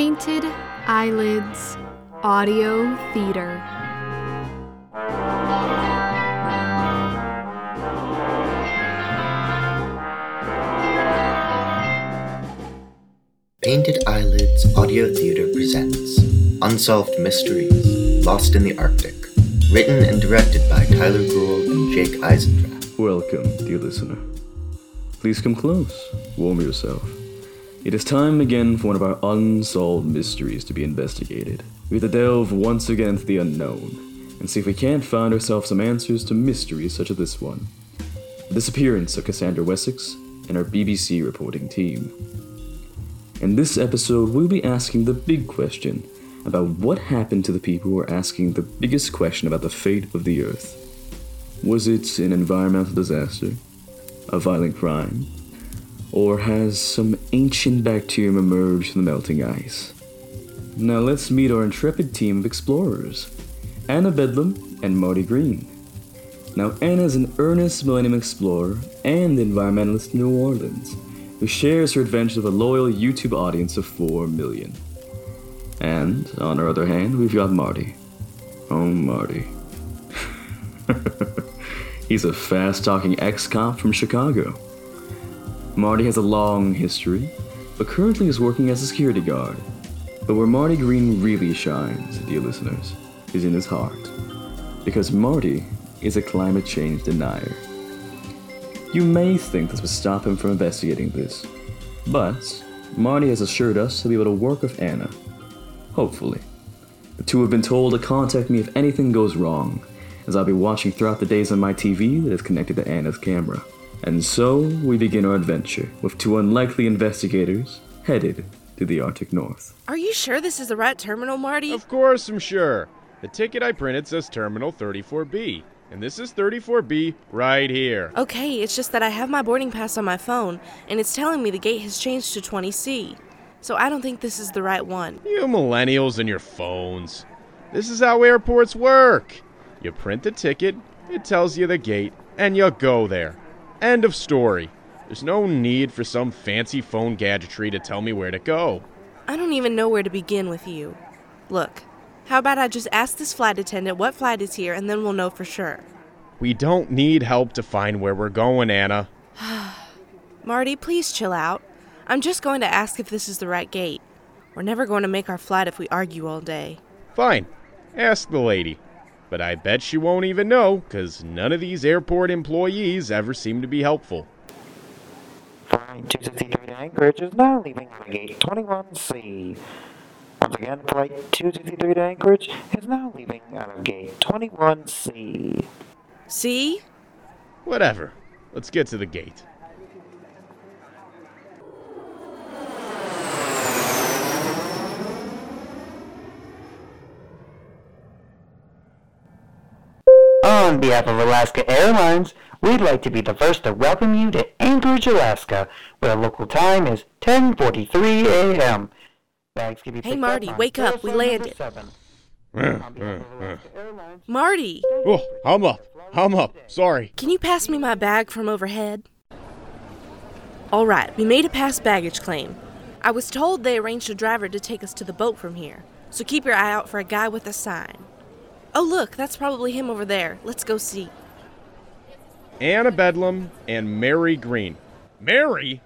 Painted Eyelids Audio Theater. Painted Eyelids Audio Theater presents Unsolved Mysteries Lost in the Arctic. Written and directed by Tyler Gould and Jake Eisendrath. Welcome, dear listener. Please come close, warm yourself. It is time again for one of our unsolved mysteries to be investigated. We have to delve once again into the unknown and see if we can't find ourselves some answers to mysteries such as this one the disappearance of Cassandra Wessex and our BBC reporting team. In this episode, we'll be asking the big question about what happened to the people who are asking the biggest question about the fate of the Earth. Was it an environmental disaster? A violent crime? Or has some ancient bacterium emerged from the melting ice? Now let's meet our intrepid team of explorers Anna Bedlam and Marty Green. Now, Anna is an earnest millennium explorer and environmentalist in New Orleans who shares her adventures with a loyal YouTube audience of 4 million. And, on our other hand, we've got Marty. Oh, Marty. He's a fast talking ex cop from Chicago. Marty has a long history, but currently is working as a security guard. But where Marty Green really shines, dear listeners, is in his heart. Because Marty is a climate change denier. You may think this would stop him from investigating this, but Marty has assured us he'll be able to work with Anna. Hopefully. The two have been told to contact me if anything goes wrong, as I'll be watching throughout the days on my TV that is connected to Anna's camera. And so we begin our adventure with two unlikely investigators headed to the Arctic North. Are you sure this is the right terminal, Marty? Of course I'm sure. The ticket I printed says Terminal 34B, and this is 34B right here. Okay, it's just that I have my boarding pass on my phone, and it's telling me the gate has changed to 20C. So I don't think this is the right one. You millennials and your phones. This is how airports work. You print the ticket, it tells you the gate, and you go there. End of story. There's no need for some fancy phone gadgetry to tell me where to go. I don't even know where to begin with you. Look, how about I just ask this flight attendant what flight is here, and then we'll know for sure. We don't need help to find where we're going, Anna. Marty, please chill out. I'm just going to ask if this is the right gate. We're never going to make our flight if we argue all day. Fine. Ask the lady. But I bet she won't even know, because none of these airport employees ever seem to be helpful. Flight 263 to Anchorage is now leaving the gate 21C. Once again, flight 263 to Anchorage is now leaving out of gate 21C. See? Whatever. Let's get to the gate. On behalf of Alaska Airlines, we'd like to be the first to welcome you to Anchorage, Alaska, where local time is 10:43 a.m. Bags can be Hey, Marty, up wake up. We carousel number landed. seven. On behalf of Alaska Airlines, Marty, Oh, I'm up. I'm up. Sorry. can you pass me my bag from overhead? All right, we made a past baggage claim. I was told they arranged a driver to take us to the boat from here, so keep your eye out for a guy with a sign. Oh, look, that's probably him over there. Let's go see. Anna Bedlam and Mary Green. Mary?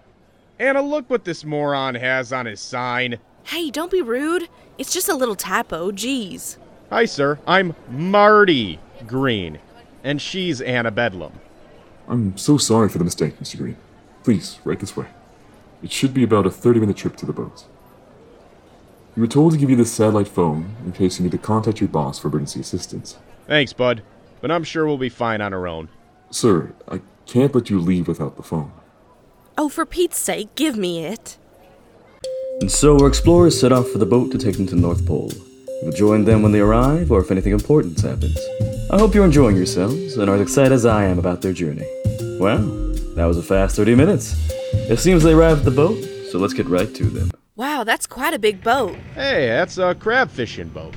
Anna, look what this moron has on his sign. Hey, don't be rude. It's just a little typo, geez. Hi, sir. I'm Marty Green, and she's Anna Bedlam. I'm so sorry for the mistake, Mr. Green. Please, right this way. It should be about a 30 minute trip to the boat. We were told to give you this satellite phone in case you need to contact your boss for emergency assistance. Thanks, bud, but I'm sure we'll be fine on our own. Sir, I can't let you leave without the phone. Oh, for Pete's sake, give me it. And so our explorers set off for the boat to take them to the North Pole. We'll join them when they arrive or if anything important happens. I hope you're enjoying yourselves and are as excited as I am about their journey. Well, that was a fast 30 minutes. It seems they arrived at the boat, so let's get right to them. Wow, that's quite a big boat. Hey, that's a crab fishing boat.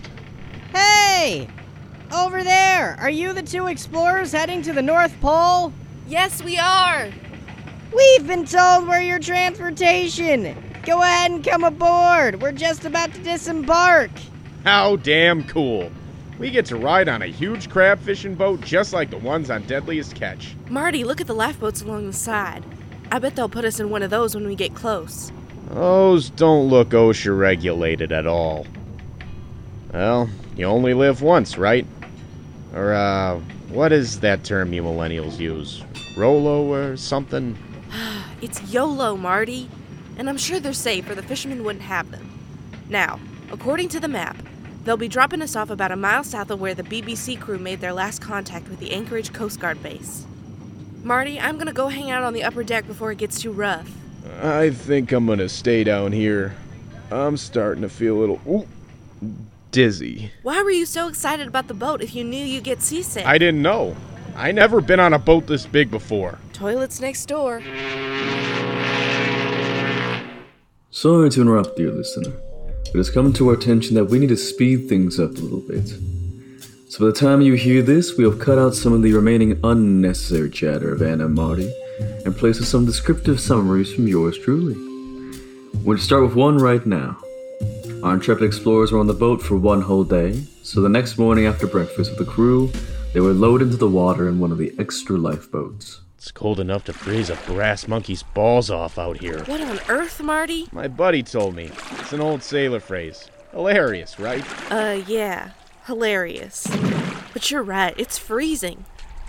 Hey! Over there! Are you the two explorers heading to the North Pole? Yes, we are. We've been told we're your transportation! Go ahead and come aboard. We're just about to disembark. How damn cool. We get to ride on a huge crab fishing boat just like the ones on Deadliest Catch. Marty, look at the lifeboats along the side. I bet they'll put us in one of those when we get close. Those don't look OSHA regulated at all. Well, you only live once, right? Or, uh, what is that term you millennials use? Rolo or something? It's YOLO, Marty. And I'm sure they're safe or the fishermen wouldn't have them. Now, according to the map, they'll be dropping us off about a mile south of where the BBC crew made their last contact with the Anchorage Coast Guard base. Marty, I'm gonna go hang out on the upper deck before it gets too rough. I think I'm gonna stay down here. I'm starting to feel a little ooh, dizzy. Why were you so excited about the boat if you knew you'd get seasick? I didn't know. I never been on a boat this big before. Toilets next door. Sorry to interrupt, dear listener, but it's come to our attention that we need to speed things up a little bit. So by the time you hear this, we'll cut out some of the remaining unnecessary chatter of Anna and Marty and place with some descriptive summaries from yours truly. We'll start with one right now. Our intrepid explorers were on the boat for one whole day, so the next morning after breakfast with the crew, they were lowered into the water in one of the extra lifeboats. It's cold enough to freeze a brass monkey's balls off out here. What on earth, Marty? My buddy told me. It's an old sailor phrase. Hilarious, right? Uh, yeah. Hilarious. But you're right, it's freezing.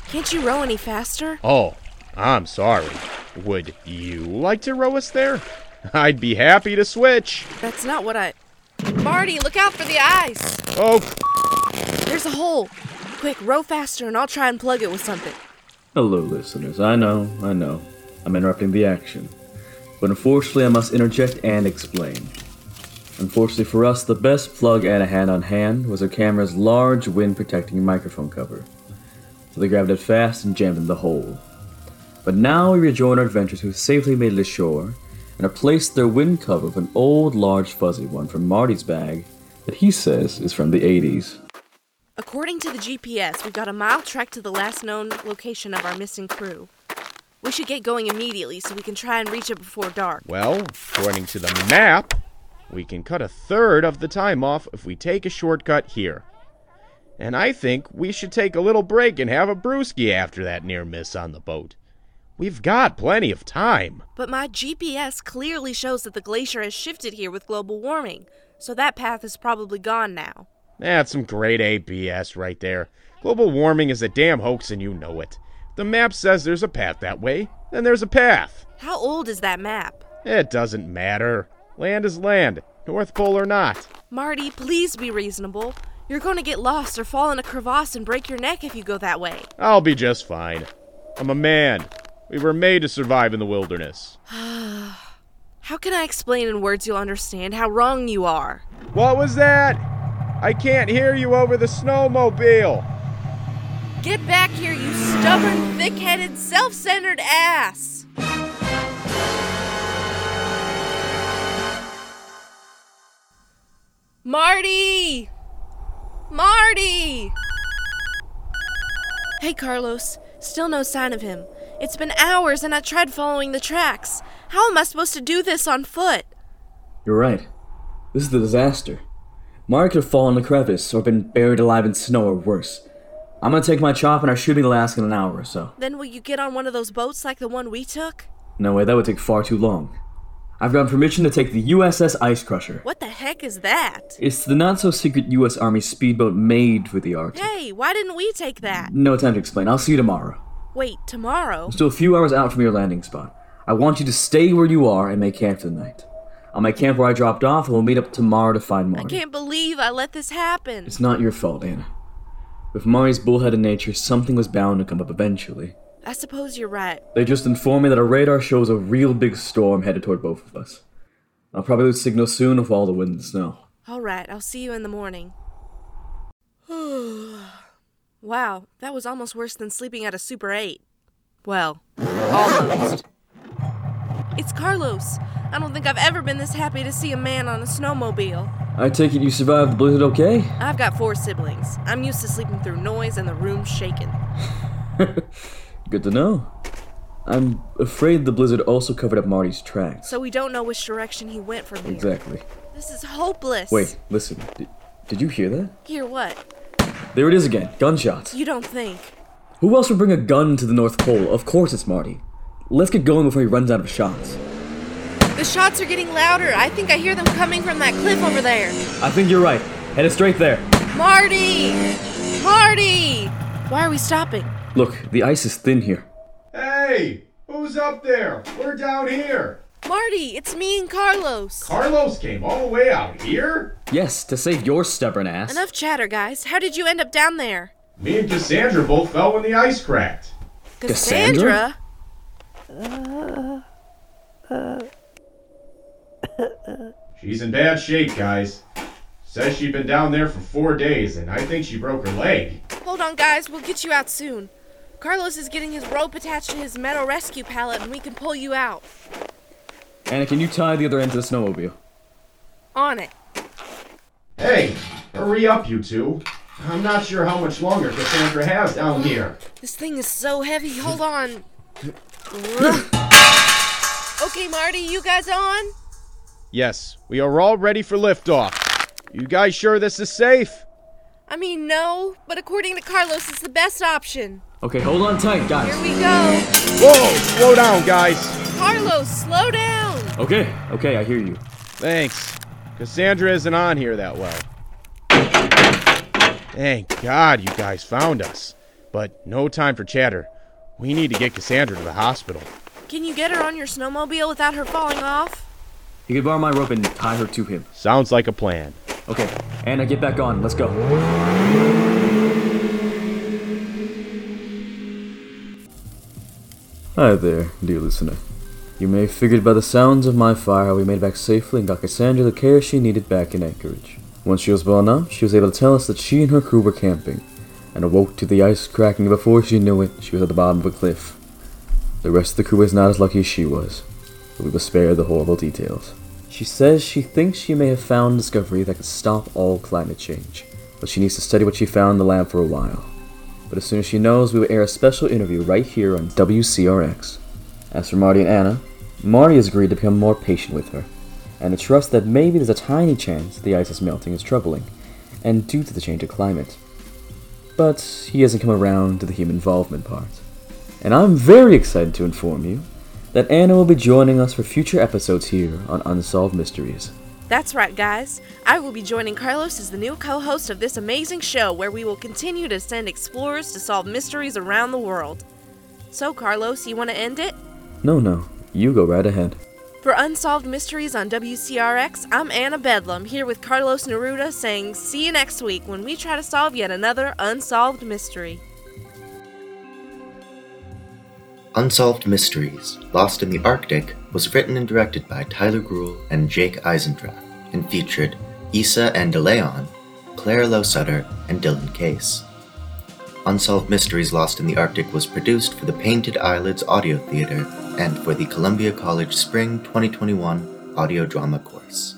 Can't you row any faster? Oh, I'm sorry. Would you like to row us there? I'd be happy to switch. That's not what I. Marty, look out for the ice! Oh, There's a hole! Quick, row faster and I'll try and plug it with something. Hello, listeners. I know, I know. I'm interrupting the action. But unfortunately, I must interject and explain. Unfortunately for us, the best plug and a hand on hand was our camera's large wind protecting microphone cover. So they grabbed it fast and jammed in the hole. But now we rejoin our adventurers who safely made it ashore and replaced their wind cover with an old, large, fuzzy one from Marty's bag that he says is from the 80s. According to the GPS, we've got a mile trek to the last known location of our missing crew. We should get going immediately so we can try and reach it before dark. well, according to the map, we can cut a third of the time off if we take a shortcut here. And I think we should take a little break and have a brewski after that near miss on the boat. We've got plenty of time. But my GPS clearly shows that the glacier has shifted here with global warming, so that path is probably gone now. That's some great ABS right there. Global warming is a damn hoax and you know it. The map says there's a path that way, then there's a path. How old is that map? It doesn't matter. Land is land, North Pole or not. Marty, please be reasonable. You're going to get lost or fall in a crevasse and break your neck if you go that way. I'll be just fine. I'm a man. We were made to survive in the wilderness. How can I explain in words you'll understand how wrong you are? What was that? I can't hear you over the snowmobile. Get back here, you stubborn, thick headed, self centered ass! Marty! Marty! Hey, Carlos. Still no sign of him. It's been hours and I tried following the tracks. How am I supposed to do this on foot? You're right. This is a disaster. Mark could have fallen in a crevice or been buried alive in snow or worse. I'm gonna take my chop and our shooting Alaska in an hour or so. Then will you get on one of those boats like the one we took? No way, that would take far too long. I've gotten permission to take the USS Ice Crusher. What the heck is that? It's the not so secret US Army speedboat made for the Arctic. Hey, why didn't we take that? No time to explain. I'll see you tomorrow. Wait, tomorrow? I'm still a few hours out from your landing spot. I want you to stay where you are and make camp for the night. I'll make camp where I dropped off and we'll meet up tomorrow to find Marty. I can't believe I let this happen. It's not your fault, Anna. With Marty's bullheaded nature, something was bound to come up eventually. I suppose you're right. They just informed me that a radar shows a real big storm headed toward both of us. I'll probably lose signal soon with all the wind and snow. All right, I'll see you in the morning. Wow, that was almost worse than sleeping at a Super 8. Well, almost. It's Carlos. I don't think I've ever been this happy to see a man on a snowmobile. I take it you survived the blizzard okay? I've got four siblings. I'm used to sleeping through noise and the room shaking. Good to know. I'm afraid the blizzard also covered up Marty's tracks. So we don't know which direction he went from here. Exactly. This is hopeless. Wait, listen. Did, did you hear that? Hear what? There it is again. Gunshots. You don't think. Who else would bring a gun to the North Pole? Of course it's Marty. Let's get going before he runs out of shots. The shots are getting louder. I think I hear them coming from that cliff over there. I think you're right. Headed straight there. Marty! Marty! Why are we stopping? Look, the ice is thin here. Hey! Who's up there? We're down here. Marty, it's me and Carlos. Carlos came all the way out here? Yes, to save your stubborn ass. Enough chatter, guys. How did you end up down there? Me and Cassandra both fell when the ice cracked. Cassandra? Uh. Uh. She's in bad shape, guys. Says she'd been down there for four days, and I think she broke her leg. Hold on, guys. We'll get you out soon. Carlos is getting his rope attached to his metal rescue pallet, and we can pull you out. Anna, can you tie the other end to the snowmobile? On it. Hey, hurry up, you two. I'm not sure how much longer Cassandra has down here. This thing is so heavy. Hold on. okay, Marty, you guys on? Yes, we are all ready for liftoff. You guys sure this is safe? I mean, no, but according to Carlos, it's the best option. Okay, hold on tight, guys. Here we go. Whoa, slow down, guys. Carlos, slow down. Okay, okay, I hear you. Thanks. Cassandra isn't on here that well. Thank God you guys found us. But no time for chatter. We need to get Cassandra to the hospital. Can you get her on your snowmobile without her falling off? You can borrow my rope and tie her to him. Sounds like a plan. Okay, Anna, get back on. Let's go. Hi there, dear listener. You may have figured by the sounds of my fire how we made it back safely and got Cassandra the care she needed back in Anchorage. Once she was well enough, she was able to tell us that she and her crew were camping, and awoke to the ice cracking before she knew it, she was at the bottom of a cliff. The rest of the crew is not as lucky as she was, but we will spare the horrible details. She says she thinks she may have found a discovery that could stop all climate change, but she needs to study what she found in the lab for a while. But as soon as she knows, we will air a special interview right here on WCRX. As for Marty and Anna, Marty has agreed to become more patient with her, and to trust that maybe there's a tiny chance the ice is melting is troubling, and due to the change of climate. But he hasn't come around to the human involvement part. And I'm very excited to inform you that Anna will be joining us for future episodes here on Unsolved Mysteries. That's right, guys. I will be joining Carlos as the new co host of this amazing show where we will continue to send explorers to solve mysteries around the world. So, Carlos, you want to end it? No, no, you go right ahead. For Unsolved Mysteries on WCRX, I'm Anna Bedlam here with Carlos Neruda saying, See you next week when we try to solve yet another unsolved mystery. Unsolved Mysteries Lost in the Arctic was written and directed by Tyler Gruhl and Jake Eisendrath and featured Issa and DeLeon, Claire Lowe Sutter, and Dylan Case. Unsolved Mysteries Lost in the Arctic was produced for the Painted Eyelids Audio Theater and for the Columbia College Spring 2021 audio drama course.